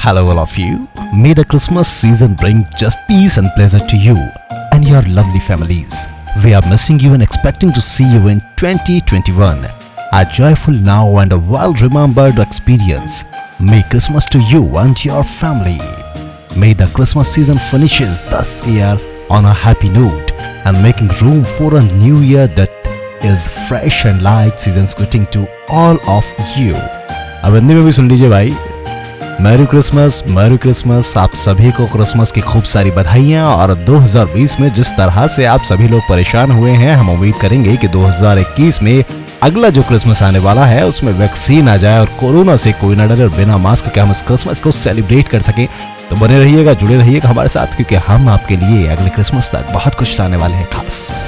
Hello, all of you. May the Christmas season bring just peace and pleasure to you and your lovely families. We are missing you and expecting to see you in 2021. A joyful now and a well remembered experience. May Christmas to you and your family. May the Christmas season finishes this year on a happy note and making room for a new year that is fresh and light seasons greeting to all of you. अब हिंदी में भी सुन लीजिए भाई merry Christmas merry Christmas आप सभी को Christmas की खूब सारी बधाइयाँ और 2020 में जिस तरह से आप सभी लोग परेशान हुए हैं, हम उम्मीद करेंगे कि 2021 में अगला जो क्रिसमस आने वाला है, उसमें वैक्सीन आ जाए और कोरोना से कोई न डरे और बिना मास्क के हम इस क्रिसमस को सेलिब्रेट कर सकें। तो बने रहिएगा, जुड़े रहिएगा हमारे साथ, क्योंकि हम आपके लिए अगले क्रिसमस तक बहुत कुछ लाने वाले हैं। खास।